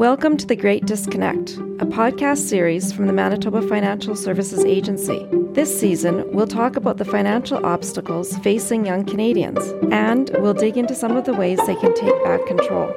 Welcome to The Great Disconnect, a podcast series from the Manitoba Financial Services Agency. This season, we'll talk about the financial obstacles facing young Canadians, and we'll dig into some of the ways they can take back control.